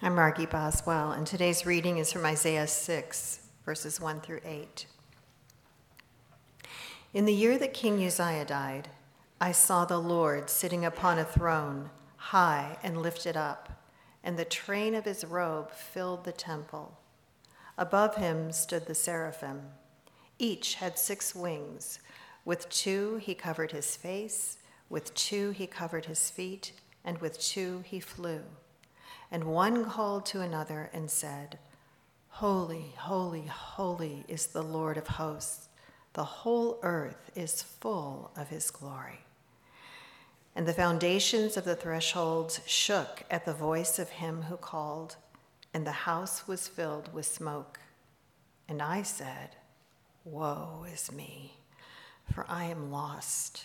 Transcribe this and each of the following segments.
I'm Margie Boswell, and today's reading is from Isaiah 6, verses 1 through 8. In the year that King Uzziah died, I saw the Lord sitting upon a throne, high and lifted up, and the train of his robe filled the temple. Above him stood the seraphim. Each had six wings. With two he covered his face, with two he covered his feet, and with two he flew. And one called to another and said, Holy, holy, holy is the Lord of hosts. The whole earth is full of his glory. And the foundations of the thresholds shook at the voice of him who called, and the house was filled with smoke. And I said, Woe is me, for I am lost.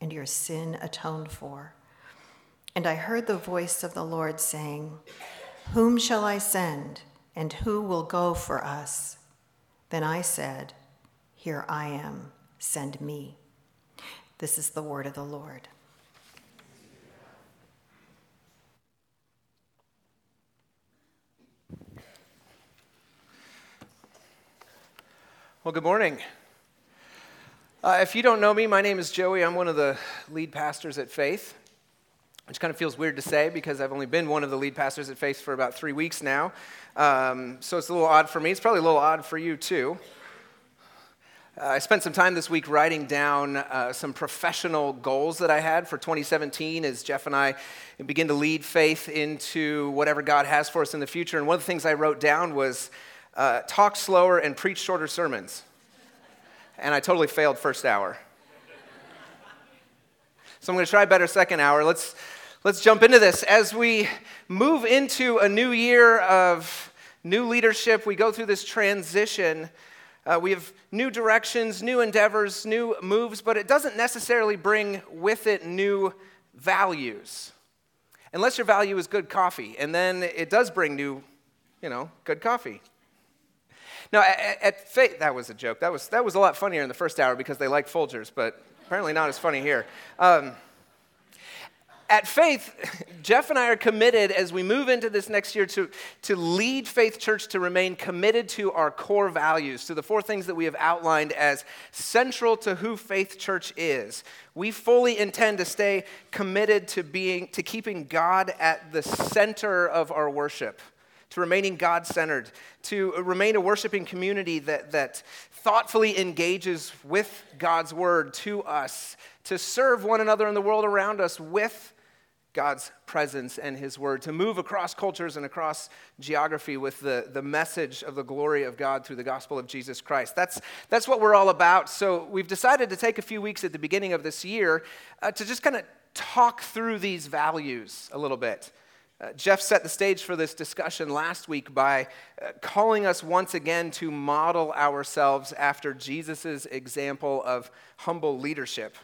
and your sin atoned for. And I heard the voice of the Lord saying, Whom shall I send, and who will go for us? Then I said, Here I am, send me. This is the word of the Lord. Well, good morning. Uh, if you don't know me, my name is Joey. I'm one of the lead pastors at Faith, which kind of feels weird to say because I've only been one of the lead pastors at Faith for about three weeks now. Um, so it's a little odd for me. It's probably a little odd for you, too. Uh, I spent some time this week writing down uh, some professional goals that I had for 2017 as Jeff and I begin to lead faith into whatever God has for us in the future. And one of the things I wrote down was uh, talk slower and preach shorter sermons. And I totally failed first hour. So I'm going to try better second hour. Let's, let's jump into this. As we move into a new year of new leadership, we go through this transition. Uh, we have new directions, new endeavors, new moves, but it doesn't necessarily bring with it new values. Unless your value is good coffee, and then it does bring new, you know, good coffee. Now, at, at Faith, that was a joke. That was, that was a lot funnier in the first hour because they like Folgers, but apparently not as funny here. Um, at Faith, Jeff and I are committed as we move into this next year to, to lead Faith Church to remain committed to our core values, to the four things that we have outlined as central to who Faith Church is. We fully intend to stay committed to being to keeping God at the center of our worship to remaining God centered, to remain a worshiping community that, that thoughtfully engages with God's word to us, to serve one another in the world around us with God's presence and His Word, to move across cultures and across geography with the, the message of the glory of God through the gospel of Jesus Christ. That's, that's what we're all about. So we've decided to take a few weeks at the beginning of this year uh, to just kind of talk through these values a little bit. Uh, Jeff set the stage for this discussion last week by uh, calling us once again to model ourselves after Jesus' example of humble leadership.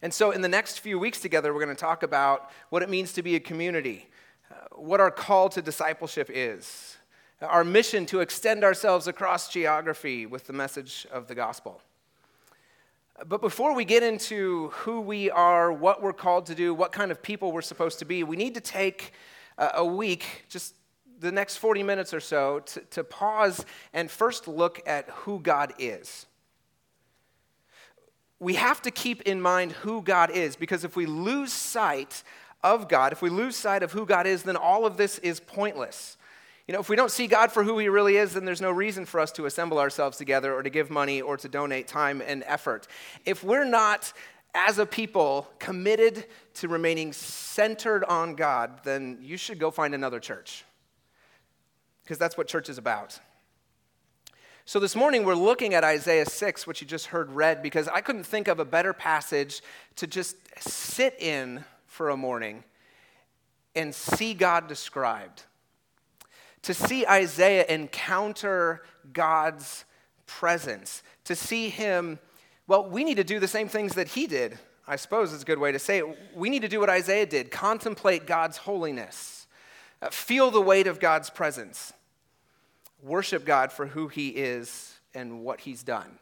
And so, in the next few weeks together, we're going to talk about what it means to be a community, uh, what our call to discipleship is, our mission to extend ourselves across geography with the message of the gospel. But before we get into who we are, what we're called to do, what kind of people we're supposed to be, we need to take a week, just the next 40 minutes or so, to, to pause and first look at who God is. We have to keep in mind who God is because if we lose sight of God, if we lose sight of who God is, then all of this is pointless. You know, if we don't see God for who He really is, then there's no reason for us to assemble ourselves together or to give money or to donate time and effort. If we're not, as a people, committed to remaining centered on God, then you should go find another church. Because that's what church is about. So this morning we're looking at Isaiah 6, which you just heard read, because I couldn't think of a better passage to just sit in for a morning and see God described. To see Isaiah encounter God's presence, to see him, well, we need to do the same things that he did. I suppose is a good way to say it. We need to do what Isaiah did contemplate God's holiness, uh, feel the weight of God's presence, worship God for who he is and what he's done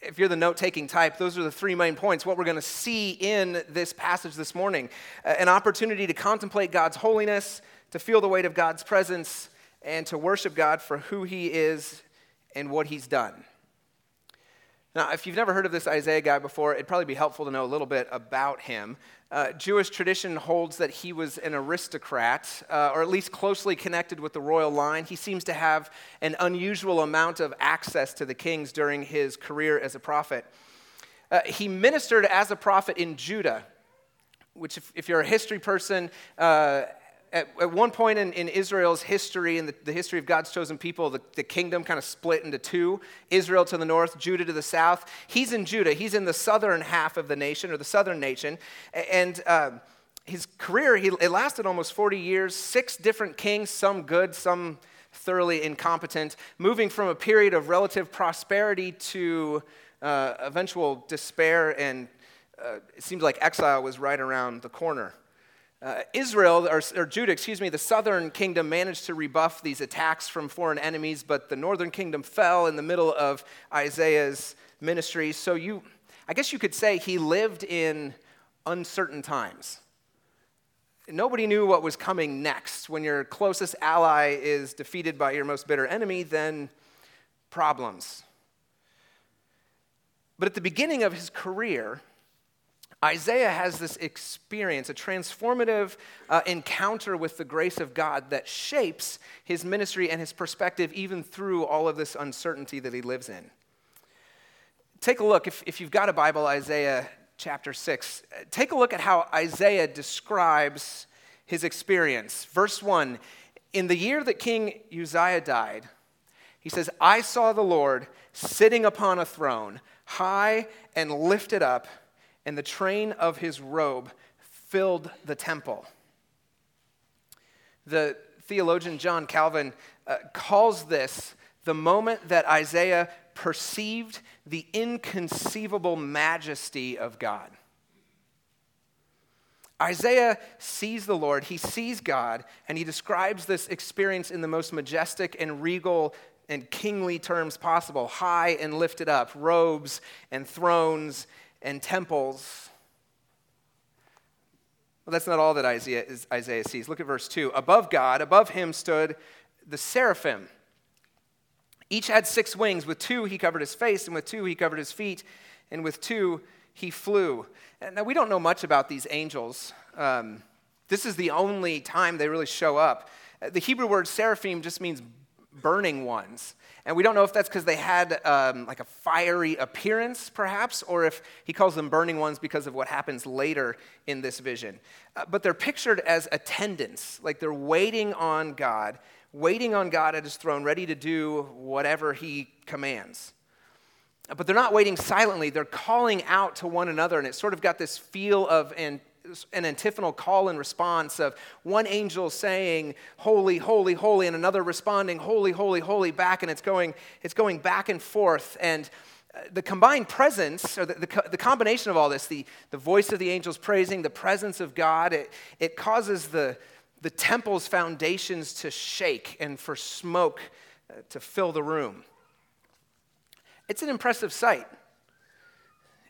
if you're the note taking type, those are the three main points. What we're going to see in this passage this morning uh, an opportunity to contemplate God's holiness, to feel the weight of God's presence, and to worship God for who He is and what He's done. Now, if you've never heard of this Isaiah guy before, it'd probably be helpful to know a little bit about him. Uh, Jewish tradition holds that he was an aristocrat, uh, or at least closely connected with the royal line. He seems to have an unusual amount of access to the kings during his career as a prophet. Uh, he ministered as a prophet in Judah, which, if, if you're a history person, uh, at, at one point in, in Israel's history, in the, the, history of God's chosen people, the, the kingdom kind of split into two Israel to the north, Judah to the south. He's in Judah, he's in the southern half of the nation, or the southern nation. And uh, his career, he, it lasted almost 40 years, six different kings, some good, some thoroughly incompetent, moving from a period of relative prosperity to uh, eventual despair, and uh, it seems like exile was right around the corner. Uh, Israel, or, or, Judah, excuse me, the southern kingdom managed to rebuff these attacks from foreign enemies, but the northern kingdom fell in the middle of Isaiah's ministry. So you, I guess you could say he lived in uncertain times. Nobody knew what was coming next. When your closest ally is defeated by your most bitter enemy, then problems. But at the beginning of his career, Isaiah has this experience, a transformative uh, encounter with the grace of God that shapes his ministry and his perspective even through all of this uncertainty that he lives in. Take a look, if, if you've got a Bible, Isaiah chapter 6, take a look at how Isaiah describes his experience. Verse 1 In the year that King Uzziah died, he says, I saw the Lord sitting upon a throne, high and lifted up and the train of his robe filled the temple. The theologian John Calvin uh, calls this the moment that Isaiah perceived the inconceivable majesty of God. Isaiah sees the Lord, he sees God, and he describes this experience in the most majestic and regal and kingly terms possible high and lifted up, robes and thrones and temples. Well, that's not all that Isaiah, Isaiah sees. Look at verse 2. Above God, above him stood the seraphim. Each had six wings. With two, he covered his face, and with two, he covered his feet, and with two, he flew. Now, we don't know much about these angels. Um, this is the only time they really show up. The Hebrew word seraphim just means burning ones. And we don't know if that's because they had um, like a fiery appearance, perhaps, or if he calls them burning ones because of what happens later in this vision. Uh, but they're pictured as attendants, like they're waiting on God, waiting on God at his throne, ready to do whatever he commands. But they're not waiting silently, they're calling out to one another, and it's sort of got this feel of an an antiphonal call and response of one angel saying holy holy holy and another responding holy holy holy back and it's going it's going back and forth. And uh, the combined presence or the, the, the, combination of all this the, the voice of the angels praising the presence of god it, it causes the, the temple's foundations to shake and for smoke uh, to fill the room. It's an impressive sight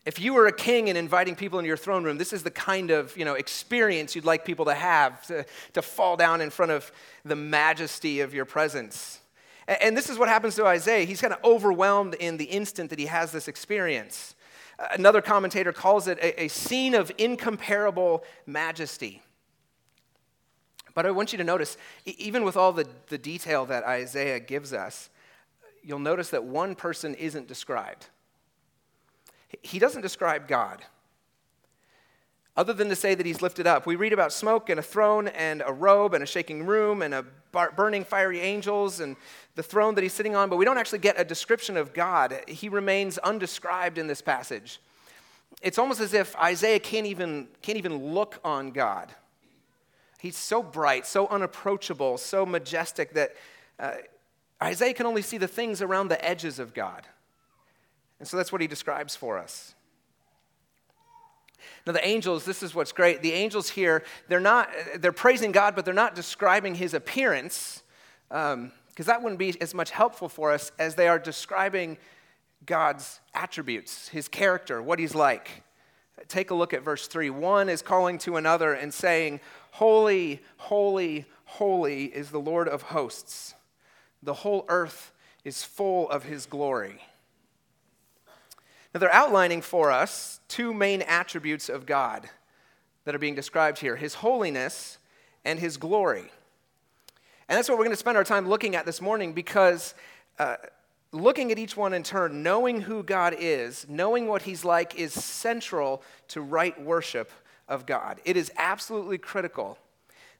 if you were a king and inviting people into your throne room, this is the kind of you know, experience you'd like people to have to, to fall down in front of the majesty of your presence. And, and this is what happens to Isaiah. He's kind of overwhelmed in the instant that he has this experience. Another commentator calls it a, a scene of incomparable majesty. But I want you to notice, even with all the, the detail that Isaiah gives us, you'll notice that one person isn't described. He doesn't describe God other than to say that he's lifted up. We read about smoke and a throne and a robe and a shaking room and a burning fiery angels and the throne that he's sitting on, but we don't actually get a description of God. He remains undescribed in this passage. It's almost as if Isaiah can't even, can't even look on God. He's so bright, so unapproachable, so majestic that uh, Isaiah can only see the things around the edges of God. And so that's what he describes for us. Now, the angels, this is what's great. The angels here, they're not, they're praising God, but they're not describing his appearance, because um, that wouldn't be as much helpful for us as they are describing God's attributes, his character, what he's like. Take a look at verse 3. One is calling to another and saying, Holy, holy, holy is the Lord of hosts. The whole earth is full of his glory. Now, they're outlining for us two main attributes of God that are being described here his holiness and his glory. And that's what we're going to spend our time looking at this morning because uh, looking at each one in turn, knowing who God is, knowing what he's like, is central to right worship of God. It is absolutely critical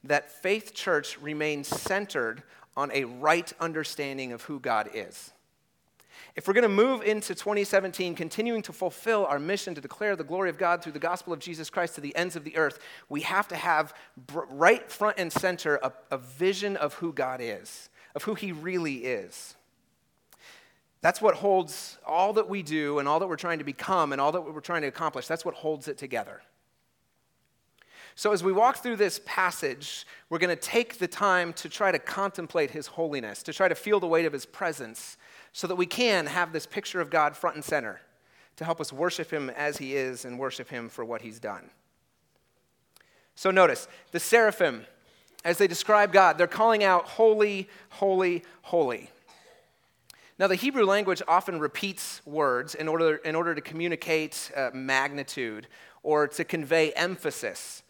that Faith Church remains centered on a right understanding of who God is. If we're going to move into 2017, continuing to fulfill our mission to declare the glory of God through the gospel of Jesus Christ to the ends of the earth, we have to have right front and center a, a vision of who God is, of who He really is. That's what holds all that we do and all that we're trying to become and all that we're trying to accomplish. That's what holds it together. So, as we walk through this passage, we're going to take the time to try to contemplate His holiness, to try to feel the weight of His presence, so that we can have this picture of God front and center to help us worship Him as He is and worship Him for what He's done. So, notice the seraphim, as they describe God, they're calling out, Holy, holy, holy. Now, the Hebrew language often repeats words in order, in order to communicate uh, magnitude or to convey emphasis.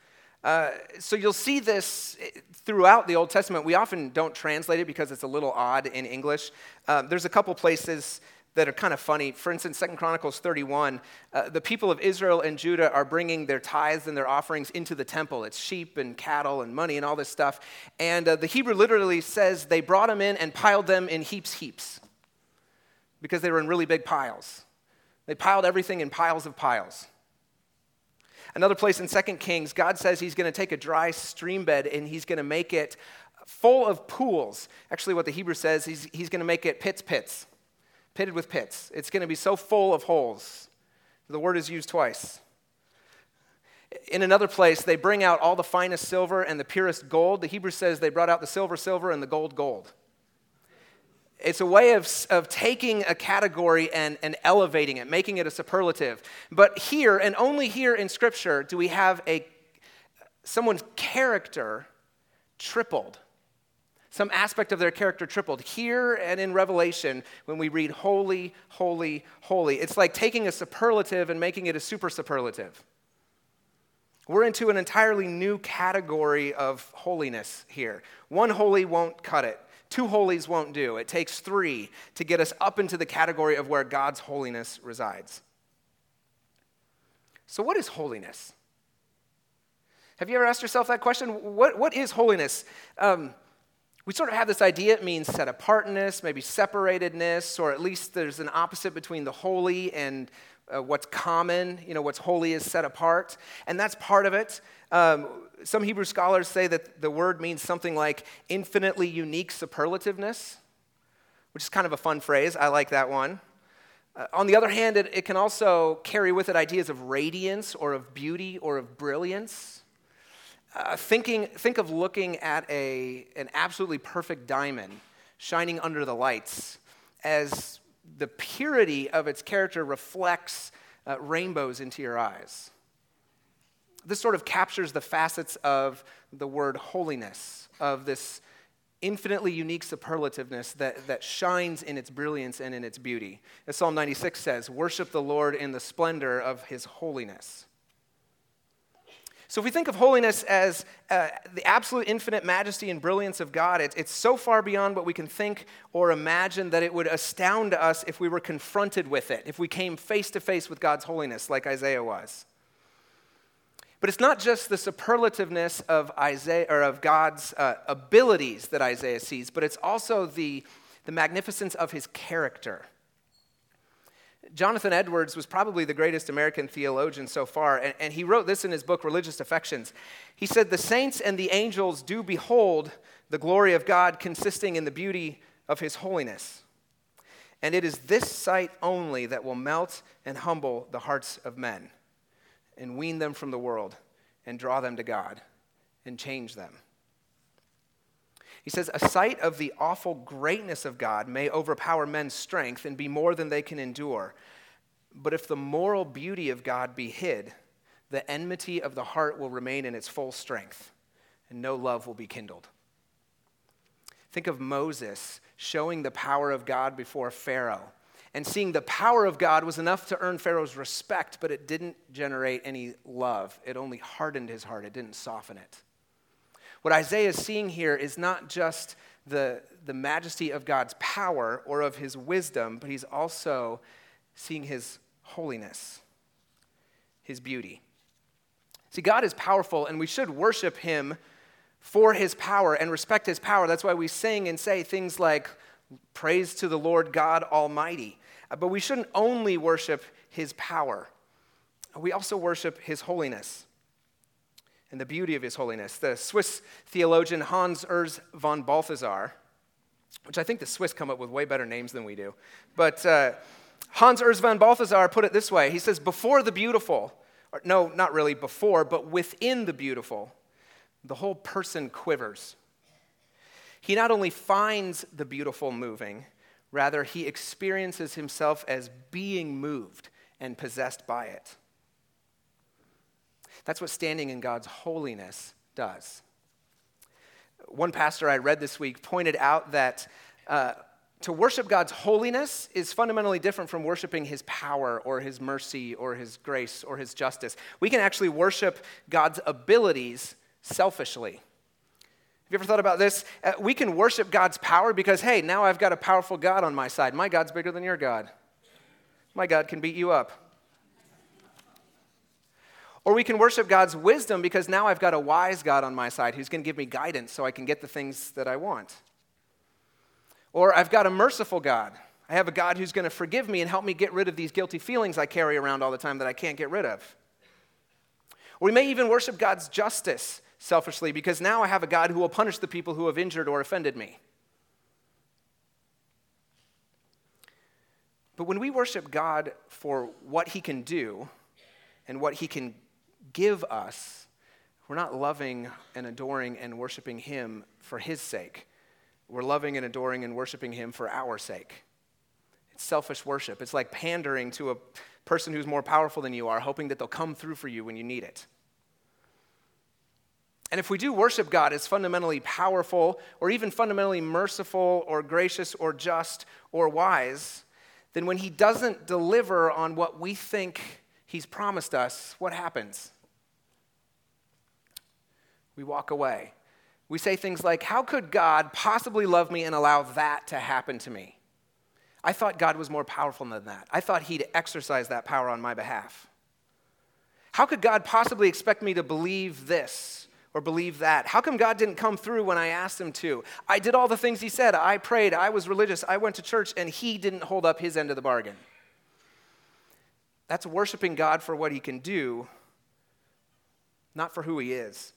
Uh, so you'll see this throughout the Old Testament. We often don't translate it because it's a little odd in English. Uh, there's a couple places that are kind of funny. For instance, Second Chronicles 31, uh, the people of Israel and Judah are bringing their tithes and their offerings into the temple. It's sheep and cattle and money and all this stuff. And uh, the Hebrew literally says they brought them in and piled them in heaps, heaps, because they were in really big piles. They piled everything in piles of piles. Another place in 2 Kings, God says he's going to take a dry stream bed and he's going to make it full of pools. Actually, what the Hebrew says, he's, he's going to make it pits, pits, pitted with pits. It's going to be so full of holes. The word is used twice. In another place, they bring out all the finest silver and the purest gold. The Hebrew says they brought out the silver, silver, and the gold, gold. It's a way of, of taking a category and, and elevating it, making it a superlative. But here, and only here in Scripture, do we have a, someone's character tripled. Some aspect of their character tripled. Here and in Revelation, when we read holy, holy, holy, it's like taking a superlative and making it a super superlative. We're into an entirely new category of holiness here. One holy won't cut it. Two holies won't do. It takes three to get us up into the category of where God's holiness resides. So, what is holiness? Have you ever asked yourself that question? What, what is holiness? Um, we sort of have this idea it means set apartness, maybe separatedness, or at least there's an opposite between the holy and uh, what's common. You know, what's holy is set apart. And that's part of it. Um, some Hebrew scholars say that the word means something like infinitely unique superlativeness, which is kind of a fun phrase. I like that one. Uh, on the other hand, it, it, can also carry with it ideas of radiance or of beauty or of brilliance. Uh, thinking, think of looking at a, an absolutely perfect diamond shining under the lights as the purity of its character reflects uh, rainbows into your eyes this sort of captures the facets of the word holiness, of this infinitely unique superlativeness that, that shines in its brilliance and in its beauty. As Psalm 96 says, worship the Lord in the splendor of his holiness. So, if we think of holiness as uh, the absolute infinite majesty and brilliance of God, it, it's so far beyond what we can think or imagine that it would astound us if we were confronted with it, if we came face to face with God's holiness, like Isaiah was. But it's not just the superlativeness of Isaiah or of God's uh, abilities that Isaiah sees, but it's also the, the magnificence of his character. Jonathan Edwards was probably the greatest American theologian so far, and, and, he wrote this in his book, Religious Affections. He said, The saints and the angels do behold the glory of God consisting in the beauty of his holiness. And it is this sight only that will melt and humble the hearts of men and wean them from the world and draw them to God and change them. He says, A sight of the awful greatness of God may overpower men's strength and be more than they can endure. But if the moral beauty of God be hid, the enmity of the heart will remain in its full strength, and no love will be kindled. Think of Moses showing the power of God before Pharaoh. And seeing the power of God was enough to earn Pharaoh's respect, but it didn't generate any love. It only hardened his heart, it didn't soften it. What Isaiah is seeing here is not just the, the majesty of God's power or of his wisdom, but he's also seeing his holiness, his beauty. See, God is powerful, and we should worship him for his power and respect his power. That's why we sing and say things like, Praise to the Lord God Almighty. Uh, but we shouldn't only worship his power, we also worship his holiness and the beauty of his holiness. The Swiss theologian Hans Urs von Balthasar, which I think the Swiss come up with way better names than we do, but uh, Hans Urs von Balthasar put it this way He says, Before the beautiful, or no, not really before, but within the beautiful, the whole person quivers. He not only finds the beautiful moving, rather, he experiences himself as being moved and possessed by it. That's what standing in God's holiness does. One pastor I read this week pointed out that uh, to worship God's holiness is fundamentally different from worshiping his power or his mercy or his grace or his justice. We can actually worship God's abilities selfishly. Have you ever thought about this? Uh, we can worship God's power because, hey, now I've got a powerful God on my side. My God's bigger than your God. My God can beat you up. Or we can worship God's wisdom because now I've got a wise God on my side who's going to give me guidance so I can get the things that I want. Or I've got a merciful God. I have a God who's going to forgive me and help me get rid of these guilty feelings I carry around all the time that I can't get rid of. Or we may even worship God's justice selfishly because now I have a God who will punish the people who have injured or offended me. But when we worship God for what he can do and what he can give us, we're not loving and adoring and worshiping Him for His sake. We're loving and adoring and worshiping Him for our sake. It's selfish worship. It's like pandering to a person who's more powerful than you are, hoping that they'll come through for you when you need it. And if we do worship God as fundamentally powerful, or even fundamentally merciful, or gracious, or just, or wise, then when He doesn't deliver on what we think He's promised us, what happens? We walk away. We say things like, How could God possibly love me and allow that to happen to me? I thought God was more powerful than that. I thought He'd exercise that power on my behalf. How could God possibly expect me to believe this or believe that? How come God didn't come through when I asked Him to? I did all the things He said. I prayed. I was religious. I went to church, and He didn't hold up His end of the bargain. That's worshiping God for what He can do, not for who He is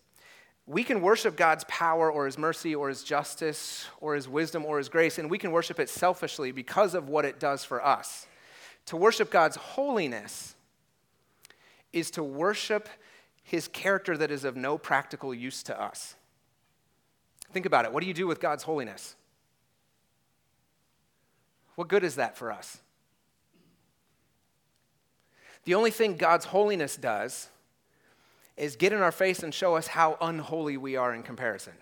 we can worship God's power or his mercy or his justice or his wisdom or his grace, and we can worship it selfishly because of what it does for us. To worship God's holiness is to worship his character that is of no practical use to us. Think about it. What do you do with God's holiness? What good is that for us? The only thing God's holiness does is get in our face and show us how unholy we are in comparison.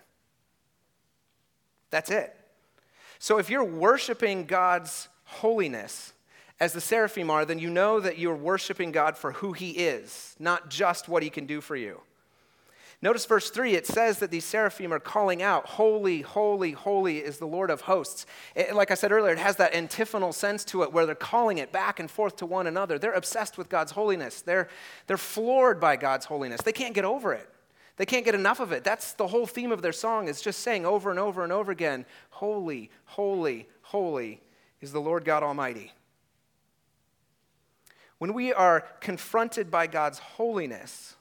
That's it. So if you're worshiping God's holiness as the seraphim are, then you know that you're worshiping God for who he is, not just what he can do for you. Notice verse 3, it says that these seraphim are calling out, Holy, holy, holy is the Lord of hosts. It, like I said earlier, it has that antiphonal sense to it where they're calling it back and forth to one another. They're obsessed with God's holiness, they're, they're floored by God's holiness. They can't get over it. They can't get enough of it. That's the whole theme of their song, is just saying over and over and over again, Holy, holy, holy is the Lord God Almighty. when we are confronted by God's holiness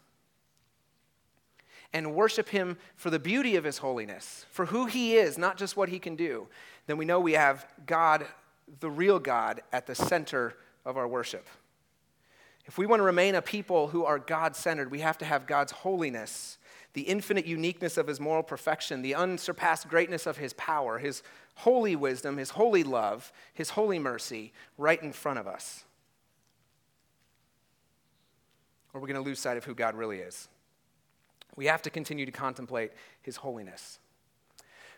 and worship Him for the beauty of His holiness, for who He is, not just what He can do, then we know we have God, the real God, at the center of our worship. If we want to remain a people who are God centered, we have to have God's holiness, the infinite uniqueness of His moral perfection, the unsurpassed greatness of His power, His holy wisdom, His holy love, His holy mercy right in front of us. Or we're going to lose sight of who God really is. We have to continue to contemplate His holiness.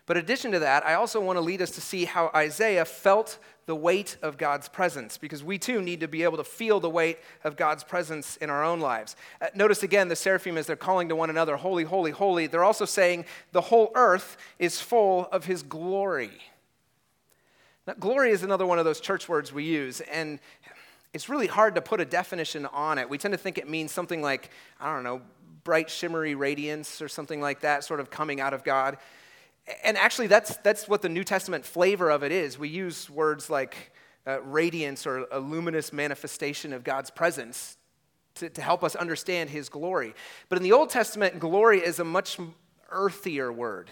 But in addition to that, I also want to lead us to see how Isaiah felt the weight of God's presence, because we too need to be able to feel the weight of God's presence in our own lives. Uh, notice again the seraphim as they're calling to one another, Holy, holy, holy. They're also saying the whole earth is full of his glory. Now, glory is another one of those church words we use, and it's really hard to put a definition on it. We tend to think it means something like, I don't know, bright, shimmery radiance or something like that, sort of coming out of God and actually, that's, that's what the New Testament flavor of it is. We use words like uh, radiance or a luminous manifestation of God's presence to, to help us understand his glory. But in the Old Testament, glory is a much earthier word.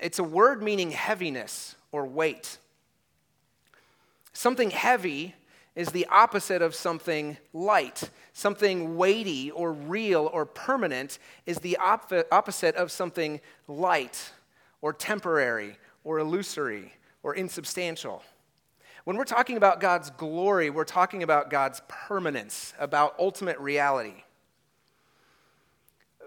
It's a word meaning heaviness or weight. Something heavy is the opposite of something light. Something weighty or real or permanent is the op- opposite of something light or temporary or illusory or insubstantial. When we're talking about God's glory, we're talking about God's permanence, about ultimate reality.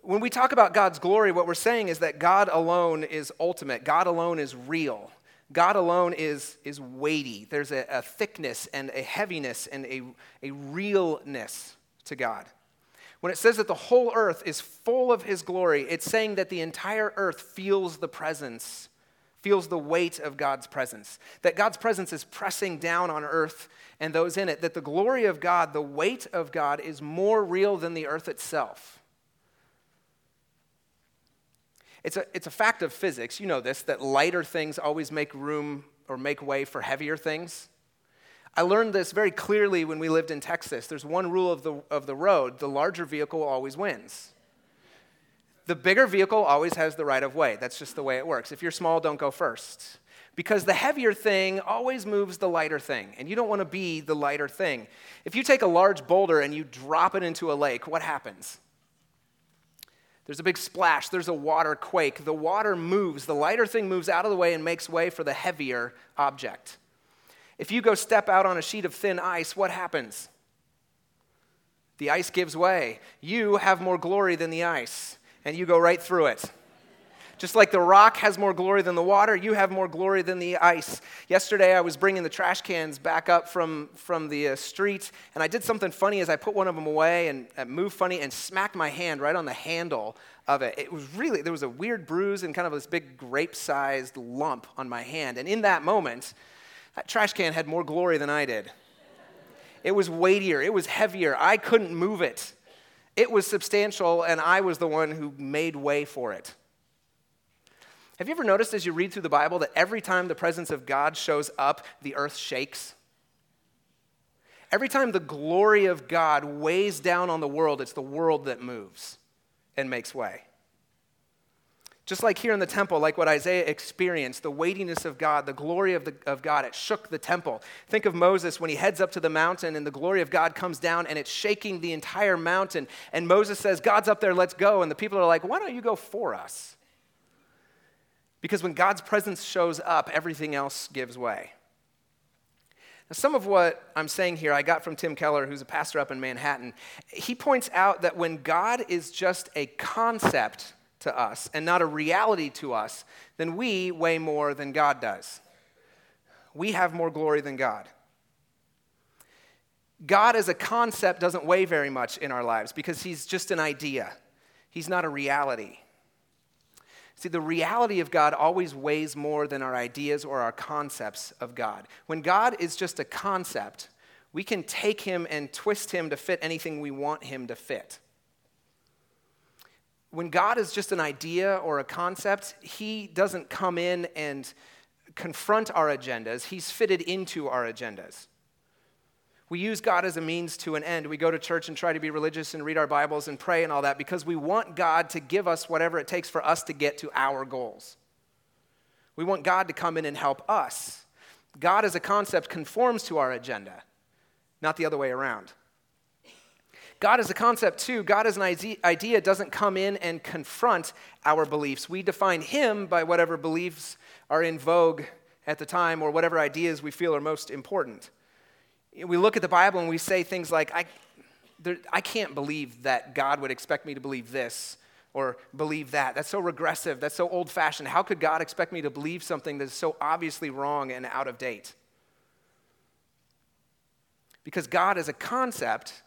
When we talk about God's glory, what we're saying is that God alone is ultimate, God alone is real. God alone is, is weighty. There's a, a thickness and a heaviness and a, a realness to God. When it says that the whole earth is full of his glory, it's saying that the entire earth feels the presence, feels the weight of God's presence. That God's presence is pressing down on earth and those in it. That the glory of God, the weight of God, is more real than the earth itself. It's a, it's a fact of physics, you know this, that lighter things always make room or make way for heavier things. I learned this very clearly when we lived in Texas. There's one rule of the, of the road the larger vehicle always wins. The bigger vehicle always has the right of way. That's just the way it works. If you're small, don't go first. Because the heavier thing always moves the lighter thing, and you don't want to be the lighter thing. If you take a large boulder and you drop it into a lake, what happens? There's a big splash, there's a water quake. The water moves, the lighter thing moves out of the way and makes way for the heavier object. If you go step out on a sheet of thin ice, what happens? The ice gives way. You have more glory than the ice, and you go right through it. Just like the rock has more glory than the water, you have more glory than the ice. Yesterday, I was bringing the trash cans back up from, from the uh, street, and I did something funny as I put one of them away and uh, moved funny and smacked my hand right on the handle of it. It was really, there was a weird bruise and kind of this big grape sized lump on my hand. And in that moment, that trash can had more glory than I did. It was weightier, it was heavier. I couldn't move it. It was substantial, and I was the one who made way for it. Have you ever noticed as you read through the Bible that every time the presence of God shows up, the earth shakes? Every time the glory of God weighs down on the world, it's the world that moves and makes way. Just like here in the temple, like what Isaiah experienced, the weightiness of God, the glory of, the, of God, it shook the temple. Think of Moses when he heads up to the mountain and the glory of God comes down and it's shaking the entire mountain. And Moses says, God's up there, let's go. And the people are like, why don't you go for us? Because when God's presence shows up, everything else gives way. Now, some of what I'm saying here I got from Tim Keller, who's a pastor up in Manhattan. He points out that when God is just a concept, to us and not a reality to us, then we weigh more than God does. We have more glory than God. God as a concept doesn't weigh very much in our lives because he's just an idea, he's not a reality. See, the reality of God always weighs more than our ideas or our concepts of God. When God is just a concept, we can take him and twist him to fit anything we want him to fit when God is just an idea or a concept, He doesn't come in and confront our agendas, He's fitted into our agendas. We use God as a means to an end. We go to church and try to be religious and read our Bibles and pray and all that because we want God to give us whatever it takes for us to get to our goals. We want God to come in and help us. God as a concept conforms to our agenda, not the other way around. God as a concept, too, God as an idea doesn't come in and confront our beliefs. We define Him by whatever beliefs are in vogue at the time or whatever ideas we feel are most important. We look at the Bible and we say things like, I, there, I can't believe that God would expect me to believe this or believe that. That's so regressive. That's so old fashioned. How could God expect me to believe something that's so obviously wrong and out of date? Because God as a concept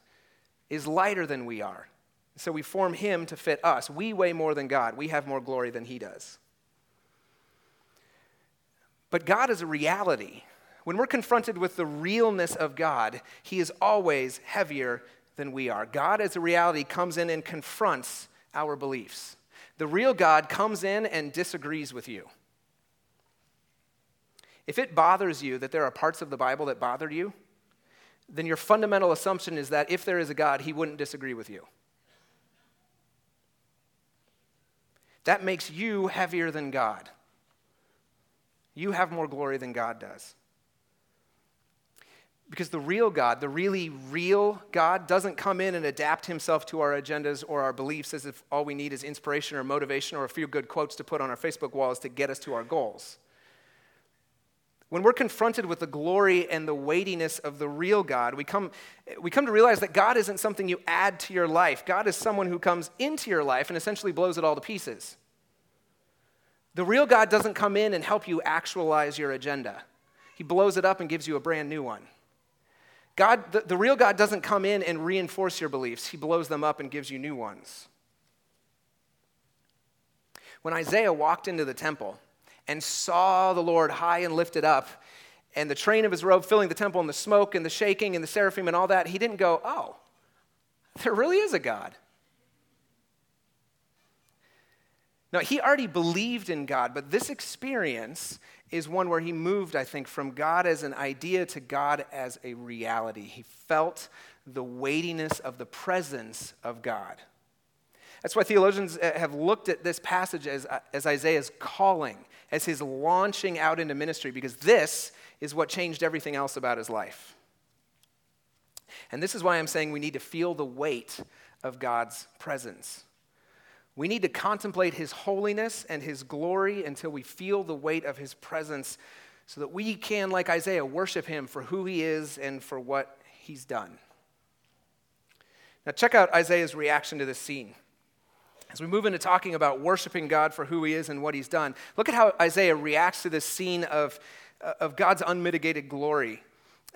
is lighter than we are. So we form Him to fit us. We weigh more than God, we have more glory than He does. But God is a reality. When we're confronted with the realness of God, He is always heavier than we are. God, as a reality, comes in and confronts our beliefs. The real God comes in and disagrees with you. If it bothers you that there are parts of the Bible that bother you, then your fundamental assumption is that if there is a God, he wouldn't disagree with you. That makes you heavier than God. You have more glory than God does. Because the real God, the really real God, doesn't come in and adapt himself to our agendas or our beliefs as if all we need is inspiration or motivation or a few good quotes to put on our Facebook walls to get us to our goals. When we're confronted with the glory and the weightiness of the real God, we come, we come to realize that God isn't something you add to your life. God is someone who comes into your life and essentially blows it all to pieces. The real God doesn't come in and help you actualize your agenda, He blows it up and gives you a brand new one. God, the, the real God doesn't come in and reinforce your beliefs, He blows them up and gives you new ones. When Isaiah walked into the temple, and saw the Lord high and lifted up, and the train of his robe filling the temple, and the smoke and the shaking and the seraphim and all that, he didn't go, Oh, there really is a God. No, he already believed in God, but this experience is one where he moved, I think, from God as an idea to God as a reality. He felt the weightiness of the presence of God. That's why theologians uh, have looked at this passage as, uh, as Isaiah's calling as his launching out into ministry because this is what changed everything else about his life. And this is why I'm saying we need to feel the weight of God's presence. We need to contemplate his holiness and his glory until we feel the weight of his presence so that we can, like Isaiah, worship him for who he is and for what he's done. Now, check out Isaiah's reaction to this scene. As we move into talking about worshiping God for who he is and what he's done, look at how Isaiah reacts to this scene of, uh, of God's unmitigated glory.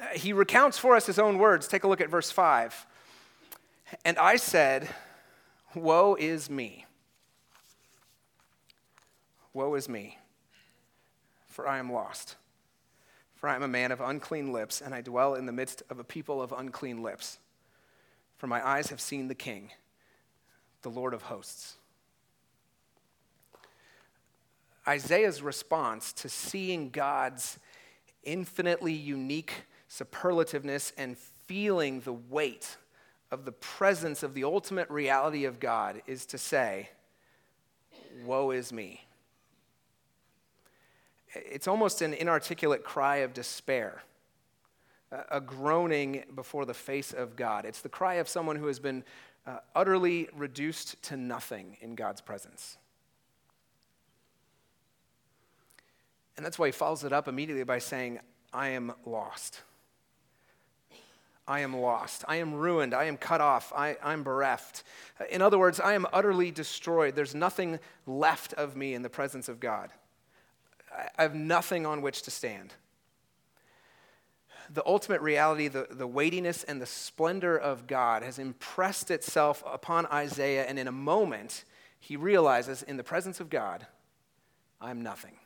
Uh, he recounts for us his own words. Take a look at verse 5. And I said, Woe is me. Woe is me, for I am lost. For I am a man of unclean lips, and I dwell in the midst of a people of unclean lips. For my eyes have seen the King the Lord of hosts. Isaiah's response to seeing God's infinitely unique superlativeness and feeling the weight of the presence of the ultimate reality of God is to say, Woe is me. It's almost an inarticulate cry of despair, a groaning before the face of God. It's the cry of someone who has been uh, utterly reduced to nothing in God's presence. And that's why he follows it up immediately by saying, I am lost. I am lost. I am ruined. I am cut off. I, I'm bereft. In other words, I am utterly destroyed. There's nothing left of me in the presence of God. I have nothing on which to stand the ultimate reality, the, the weightiness and the splendor of God has impressed itself upon Isaiah, and in a moment, he realizes in the presence of God, I'm nothing.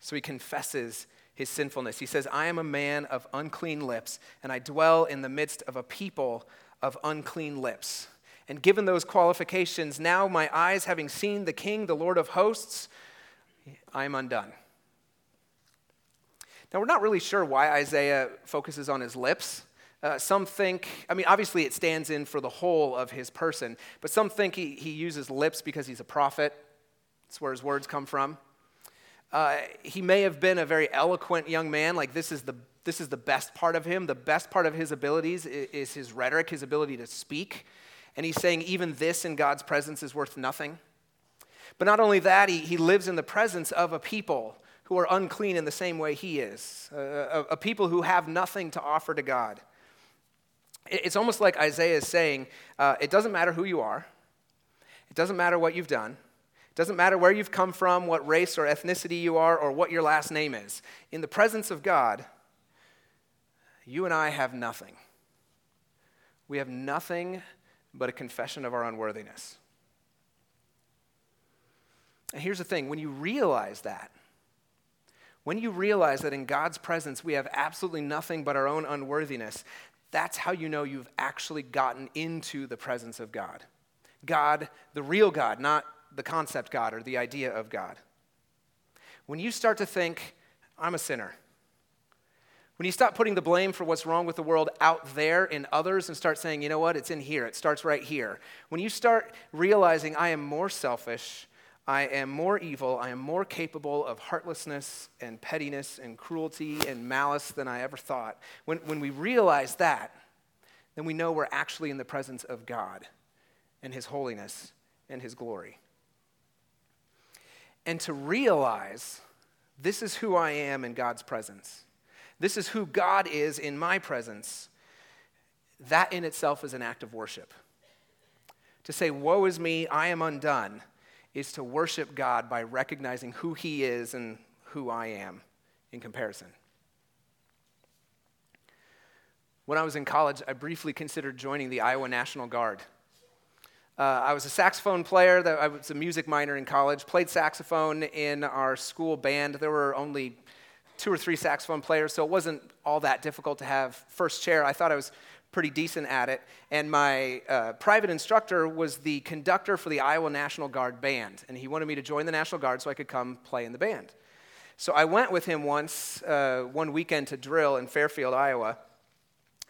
So he confesses his sinfulness. He says, I am a man of unclean lips, and I dwell in the midst of a people of unclean lips. And given those qualifications, now my eyes having seen the King, the Lord of hosts, I am undone. Now, we're not really sure why Isaiah focuses on his lips. Uh, some think, I mean, obviously it stands in for the whole of his person, but some think he, he uses lips because he's a prophet. That's where his words come from. Uh, he may have been a very eloquent young man, like this is the this is the best part of him. The best part of his abilities is, is his rhetoric, his ability to speak. And he's saying, even this in God's presence is worth nothing. But not only that, he, he lives in the presence of a people who are unclean in the same way he is, a, a, a people who have nothing to offer to God. It's almost like Isaiah is saying, uh, it doesn't matter who you are, it doesn't matter what you've done. It doesn't matter where you've come from, what race or ethnicity you are, or what your last name is. In the presence of God, you and I have nothing. We have nothing but a confession of our unworthiness. And here's the thing when you realize that, when you realize that in God's presence we have absolutely nothing but our own unworthiness, that's how you know you've actually gotten into the presence of God. God, the real God, not the concept God or the idea of God. When you start to think, I'm a sinner, when you stop putting the blame for what's wrong with the world out there in others and start saying, you know what, it's in here, it starts right here. When you start realizing, I am more selfish, I am more evil, I am more capable of heartlessness and pettiness and cruelty and malice than I ever thought, when, when we realize that, then we know we're actually in the presence of God and His holiness and His glory. And to realize this is who I am in God's presence this is who God is in my presence. That in itself is an act of worship. To say, Woe is me, I am undone, is to worship God by recognizing who He is and who I am in comparison. When I was in college, I briefly considered joining the Iowa National Guard. Uh, I was a saxophone player. I was a music minor in college. Played saxophone in our school band. There were only two or three saxophone players, so it wasn't all that difficult to have first chair. I thought I was pretty decent at it. And my uh, private instructor was the conductor for the Iowa National Guard Band, and he wanted me to join the National Guard so I could come play in the band. So I went with him once, uh, one weekend to drill in Fairfield, Iowa,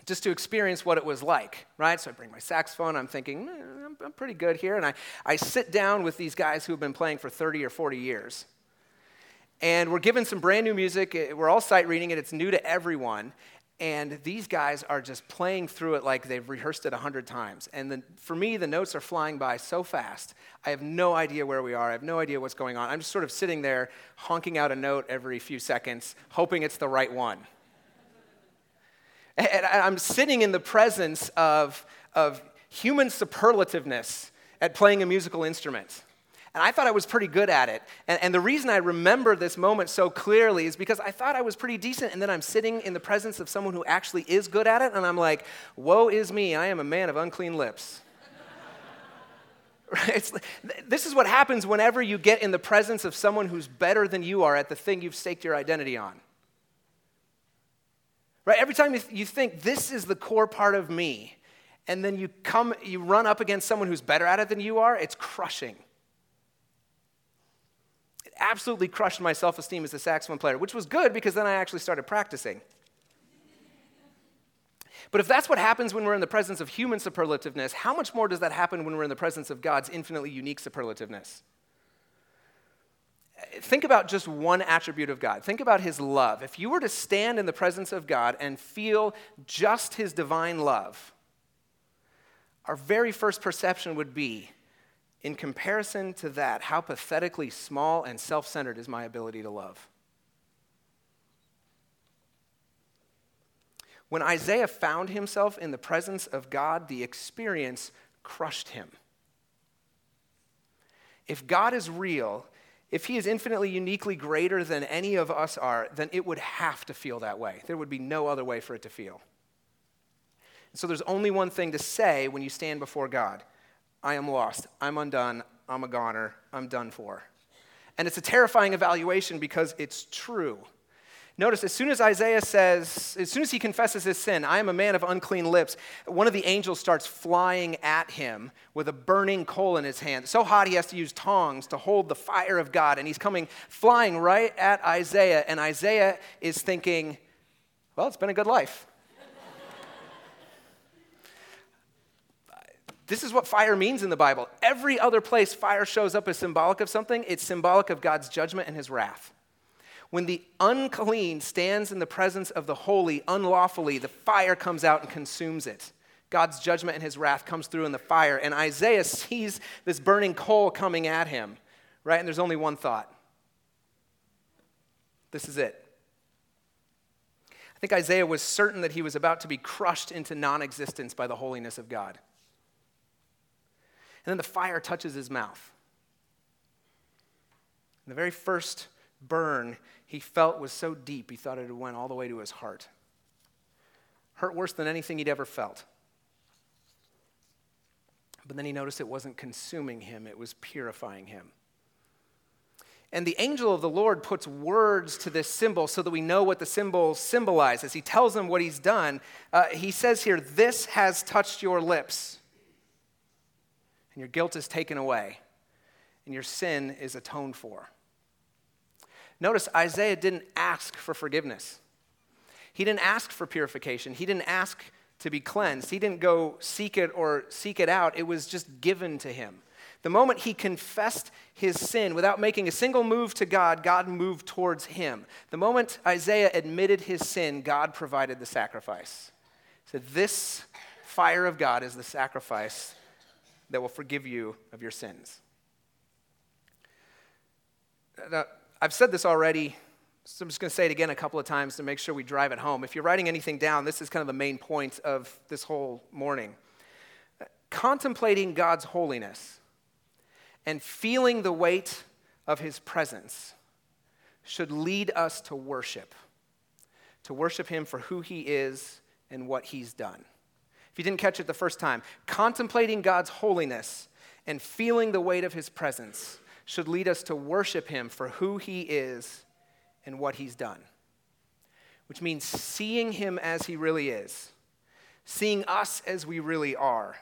just to experience what it was like, right? So I bring my saxophone, I'm thinking, eh, I'm, I'm pretty good here. And I, I sit down with these guys who have been playing for 30 or 40 years. And we're given some brand new music. We're all sight reading it, it's new to everyone. And these guys are just playing through it like they've rehearsed it a hundred times. And the, for me, the notes are flying by so fast. I have no idea where we are. I have no idea what's going on. I'm just sort of sitting there honking out a note every few seconds, hoping it's the right one. And I'm sitting in the presence of, of human superlativeness at playing a musical instrument. And I thought I was pretty good at it. And, and, the reason I remember this moment so clearly is because I thought I was pretty decent. And then I'm sitting in the presence of someone who actually is good at it. And I'm like, woe is me. I am a man of unclean lips. right? this is what happens whenever you get in the presence of someone who's better than you are at the thing you've staked your identity on. Right? Every time you, th- you think, this is the core part of me, and then you come, you run up against someone who's better at it than you are, it's crushing absolutely crushed my self esteem as a saxophone player, which was good because then I actually started practicing. But if that's what happens when we're in the presence of human superlativeness, how much more does that happen when we're in the presence of God's infinitely unique superlativeness? Think about just one attribute of God. Think about his love. If you were to stand in the presence of God and feel just his divine love, our very first perception would be in comparison to that, how pathetically small and self centered is my ability to love? When Isaiah found himself in the presence of God, the experience crushed him. If God is real, if he is infinitely uniquely greater than any of us are, then it would have to feel that way. There would be no other way for it to feel. So there's only one thing to say when you stand before God I am lost. I'm undone. I'm a goner. I'm done for. And it's a terrifying evaluation because it's true. Notice, as soon as Isaiah says, as soon as he confesses his sin, I am a man of unclean lips, one of the angels starts flying at him with a burning coal in his hand. So hot he has to use tongs to hold the fire of God. And he's coming flying right at Isaiah. And Isaiah is thinking, well, it's been a good life. This is what fire means in the Bible. Every other place fire shows up as symbolic of something, it's symbolic of God's judgment and his wrath. When the unclean stands in the presence of the holy unlawfully, the fire comes out and consumes it. God's judgment and his wrath comes through in the fire. And Isaiah sees this burning coal coming at him, right? And there's only one thought this is it. I think Isaiah was certain that he was about to be crushed into non existence by the holiness of God. And then the fire touches his mouth. And the very first burn he felt was so deep he thought it went all the way to his heart. Hurt worse than anything he'd ever felt. But then he noticed it wasn't consuming him, it was purifying him. And the angel of the Lord puts words to this symbol so that we know what the symbol symbolizes. He tells him what he's done. Uh, he says here, This has touched your lips, and your guilt is taken away, and your sin is atoned for. Notice Isaiah didn't ask for forgiveness. He didn't ask for purification. He didn't ask to be cleansed. He didn't go seek it or seek it out. It was just given to him. The moment he confessed his sin without making a single move to God, God moved towards him. The moment Isaiah admitted his sin, God provided the sacrifice. He said, This fire of God is the sacrifice that will forgive you of your sins. Now, I've said this already, so I'm just going to say it again a couple of times to make sure we drive it home. If you're writing anything down, this is kind of the main point of this whole morning. Contemplating God's holiness and feeling the weight of his presence should lead us to worship, to worship him for who he is and what he's done. If you didn't catch it the first time, contemplating God's holiness and feeling the weight of his presence should lead us to worship him for who he is and what he's done. Which means seeing him as he really is, seeing us as we really are,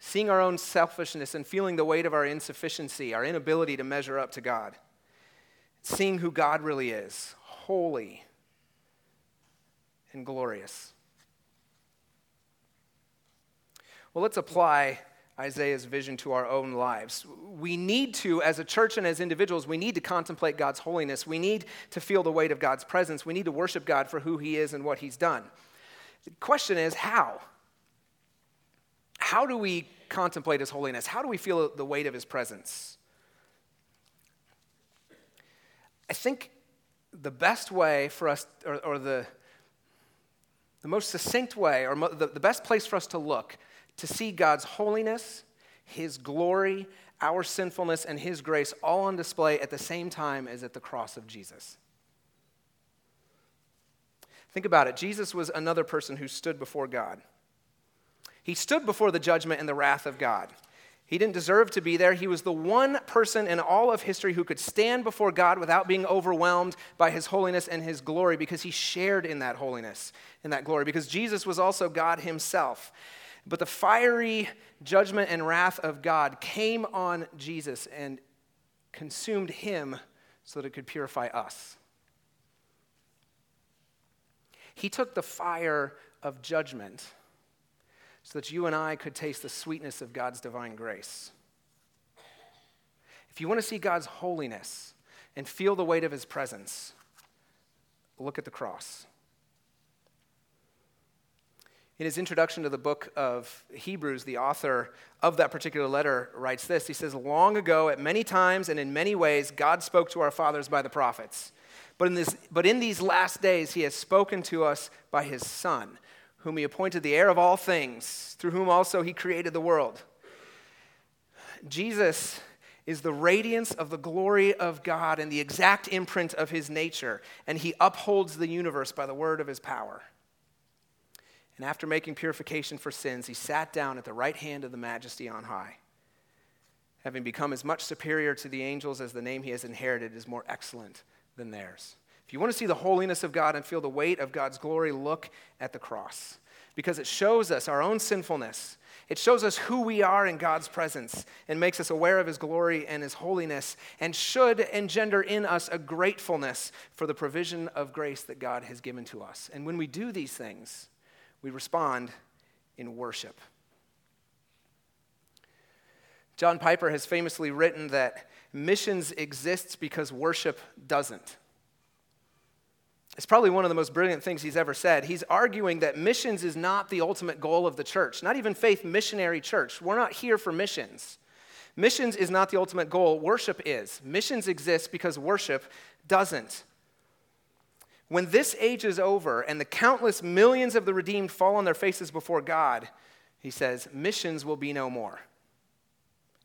seeing our own selfishness and feeling the weight of our insufficiency, our inability to measure up to God, seeing who God really is holy and glorious. Well, let's apply Isaiah's vision to our own lives. We need to, as a church and as individuals, we need to contemplate God's holiness. We need to feel the weight of God's presence. We need to worship God for who He is and what He's done. The question is how? How do we contemplate His holiness? How do we feel the weight of His presence? I think the best way for us, or, or the, the most succinct way, or mo- the, the best place for us to look to see God's holiness, His glory, our sinfulness, and His grace all on display at the same time as at the cross of Jesus. Think about it. Jesus was another person who stood before God. He stood before the judgment and the wrath of God. He didn't deserve to be there. He was the one person in all of history who could stand before God without being overwhelmed by his holiness and his glory because he shared in that holiness and that glory. Because Jesus was also God himself. But the fiery judgment and wrath of God came on Jesus and consumed him so that it could purify us. He took the fire of judgment so that you and I could taste the sweetness of God's divine grace. If you want to see God's holiness and feel the weight of his presence, look at the cross. In his introduction to the book of Hebrews, the author of that particular letter writes this He says, Long ago, at many times and in many ways, God spoke to our fathers by the prophets. But in, this, but in these last days, he has spoken to us by his Son, whom he appointed the heir of all things, through whom also he created the world. Jesus is the radiance of the glory of God and the exact imprint of his nature, and he upholds the universe by the word of his power. And after making purification for sins, he sat down at the right hand of the majesty on high. Having become as much superior to the angels as the name he has inherited is more excellent than theirs. If you want to see the holiness of God and feel the weight of God's glory, look at the cross because it shows us our own sinfulness. It shows us who we are in God's presence and makes us aware of His glory and His holiness and should engender in us a gratefulness for the provision of grace that God has given to us. And when we do these things, we respond in worship. John Piper has famously written that missions exists because worship doesn't. It's probably one of the most brilliant things he's ever said. He's arguing that missions is not the ultimate goal of the church, not even faith missionary church. We're not here for missions. Missions is not the ultimate goal, worship is. Missions exist because worship doesn't. When this age is over and the countless millions of the redeemed fall on their faces before God, he says, missions will be no more.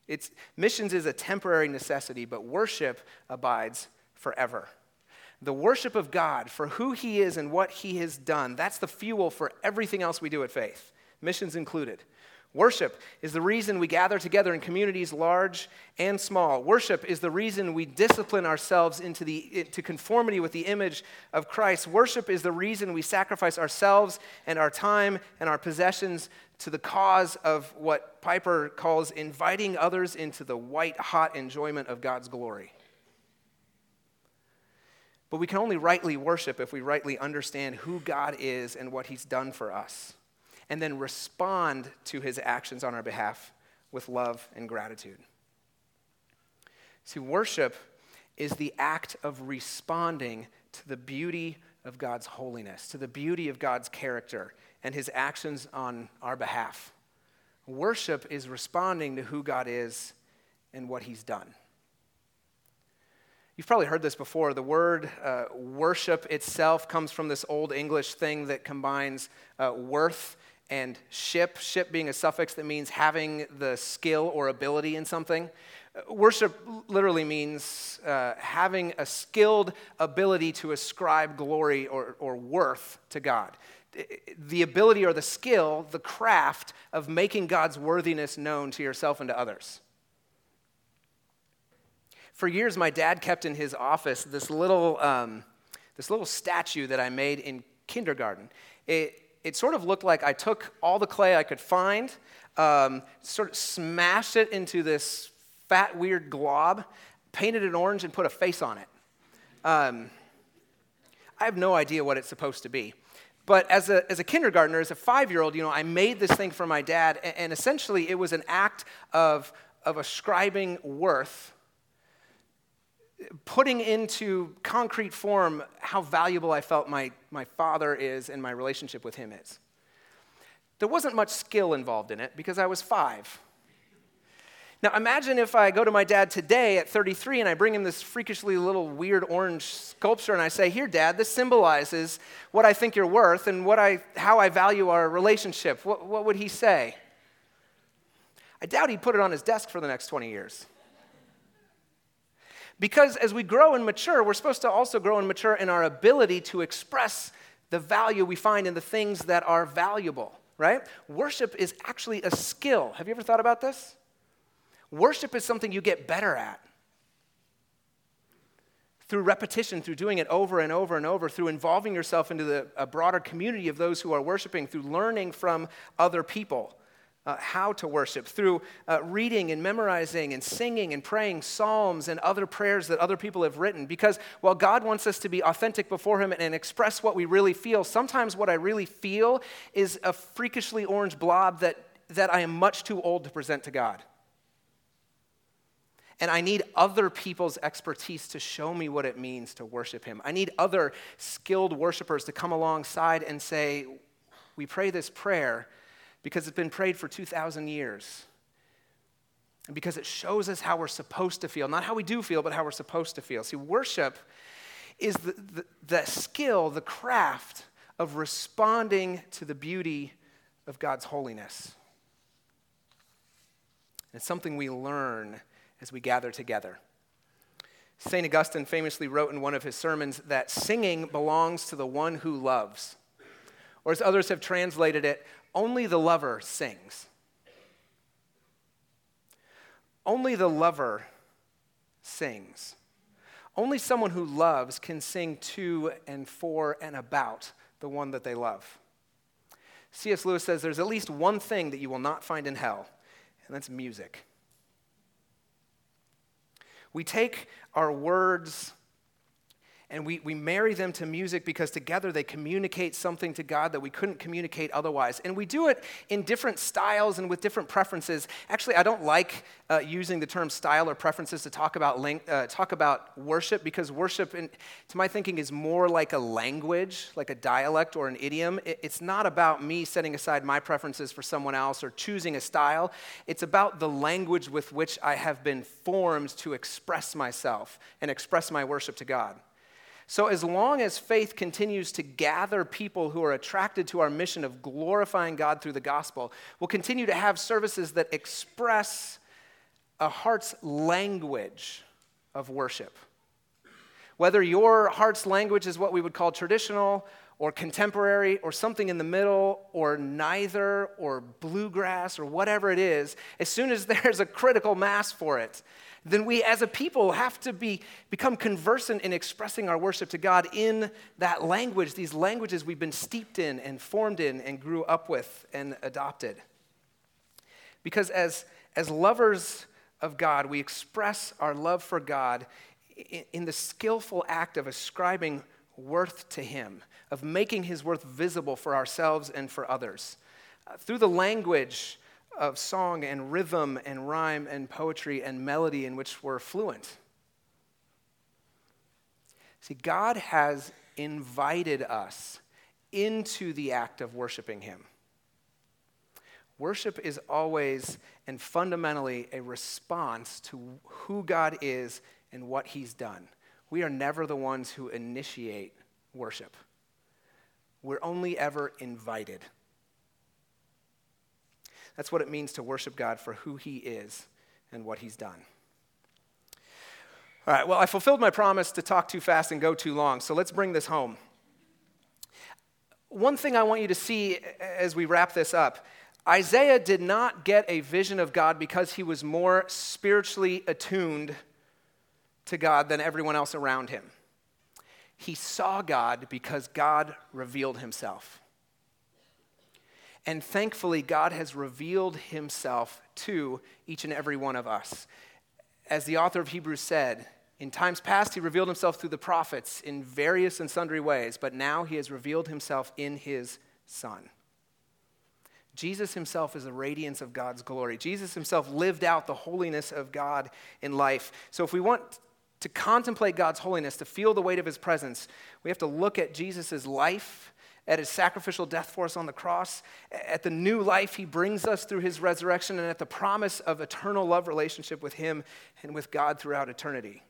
It's, missions is a temporary necessity, but worship abides forever. The worship of God for who He is and what He has done, that's the fuel for everything else we do at faith, missions included. Worship is the reason we gather together in communities large and small. Worship is the reason we discipline ourselves into, the, conformity with the image of Christ. Worship is the reason we sacrifice ourselves and our time and our possessions to the cause of what Piper calls inviting others into the white hot enjoyment of God's glory. But we can only rightly worship if we rightly understand who God is and what He's done for us, and then respond to His actions on our behalf with love and gratitude. See, worship is the act of responding to the beauty of God's holiness, to the beauty of God's character and His actions on our behalf. Worship is responding to who God is and what He's done. You've probably heard this before. The word uh, worship itself comes from this Old English thing that combines uh, worth and ship, ship being a suffix that means having the skill or ability in something. Uh, worship literally means uh, having a skilled ability to ascribe glory or, or worth to God. The ability or the skill, the craft of making God's worthiness known to yourself and to others. For years, my dad kept in his office this little, um, this little statue that I made in kindergarten. It, it sort of looked like I took all the clay I could find, um, sort of smashed it into this fat, weird glob, painted it orange, and put a face on it. Um, I have no idea what it's supposed to be. But as a, as a kindergartner, as a five year old, you know, I made this thing for my dad, and, and essentially it was an act of, of ascribing worth putting into concrete form how valuable I felt my, my father is and my relationship with him is. There wasn't much skill involved in it because I was five. Now, imagine if I go to my dad today at 33 and I bring him this freakishly little weird orange sculpture and I say, Here, dad, this symbolizes what I think you're worth and what I, how I value our relationship. What, what would he say? I doubt he'd put it on his desk for the next 20 years. Because as we grow and mature, we're supposed to also grow and mature in our ability to express the value we find in the things that are valuable, right? Worship is actually a skill. Have you ever thought about this? Worship is something you get better at. Through repetition, through doing it over and over and over, through involving yourself into the, a broader community of those who are worshiping, through learning from other people uh, how to worship through uh, reading and memorizing and singing and praying psalms and other prayers that other people have written. Because while God wants us to be authentic before Him and express what we really feel, sometimes what I really feel is a freakishly orange blob that, that I am much too old to present to God. And I need other people's expertise to show me what it means to worship Him. I need other skilled worshipers to come alongside and say, We pray this prayer because it's been prayed for 2,000 years. And because it shows us how we're supposed to feel, not how we do feel, but how we're supposed to feel. See, worship is the, the, the skill, the craft of responding to the beauty of God's holiness. It's something we learn as we gather together. St. Augustine famously wrote in one of his sermons that singing belongs to the one who loves. Or as others have translated it, only the lover sings. Only the lover sings. Only someone who loves can sing to and for and about the one that they love. C.S. Lewis says there's at least one thing that you will not find in hell, and that's music. We take our words and we, we marry them to music because together they communicate something to God that we couldn't communicate otherwise. And we do it in different styles and with different preferences. Actually, I don't like uh, using the term style or preferences to talk about, lang- uh, talk about worship because worship, in, to my thinking, is more like a language, like a dialect or an idiom. It, it's not about me setting aside my preferences for someone else or choosing a style. It's about the language with which I have been formed to express myself and express my worship to God. So, as long as faith continues to gather people who are attracted to our mission of glorifying God through the gospel, we'll continue to have services that express a heart's language of worship. Whether your heart's language is what we would call traditional or contemporary or something in the middle or neither or bluegrass or whatever it is, as soon as there's a critical mass for it, then we as a people have to be, become conversant in expressing our worship to God in that language, these languages we've been steeped in and formed in and grew up with and adopted. Because as, as lovers of God, we express our love for God in, in the skillful act of ascribing worth to Him, of making His worth visible for ourselves and for others. Uh, through the language of song and rhythm and rhyme and poetry and melody in which we're fluent. See, God has invited us into the act of worshiping Him. Worship is always and fundamentally a response to who God is and what He's done. We are never the ones who initiate worship, we're only ever invited. That's what it means to worship God for who He is and what He's done. All right, well, I fulfilled my promise to talk too fast and go too long, so let's bring this home. One thing I want you to see as we wrap this up Isaiah did not get a vision of God because he was more spiritually attuned to God than everyone else around him. He saw God because God revealed himself. And thankfully, God has revealed himself to each and every one of us. As the author of Hebrews said, in times past, he revealed himself through the prophets in various and sundry ways, but now he has revealed himself in his Son. Jesus himself is a radiance of God's glory. Jesus himself lived out the holiness of God in life. So, if we want to contemplate God's holiness, to feel the weight of his presence, we have to look at Jesus' life at his sacrificial death for us on the cross, at the new life he brings us through his resurrection, and at the promise of eternal love relationship with him and with God throughout eternity.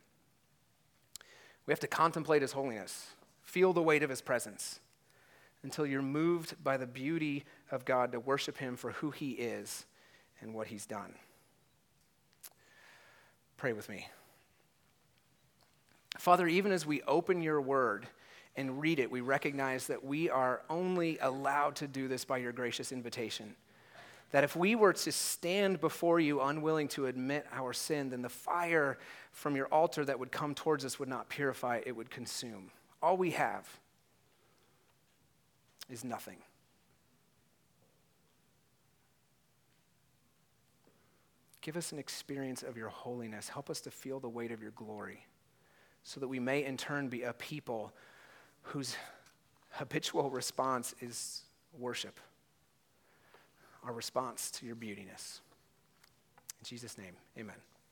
We have to contemplate his holiness, feel the weight of his presence, until you're moved by the beauty of God to worship him for who he is and what he's done. Pray with me. Father, even as we open your word, and read it, we recognize that we are only allowed to do this by your gracious invitation. That if we were to stand before you unwilling to admit our sin, then the fire from your altar that would come towards us would not purify, it would consume. All we have is nothing. Give us an experience of your holiness. Help us to feel the weight of your glory so that we may in turn be a people whose habitual response is worship, our response to your beautiness. In Jesus' name, amen.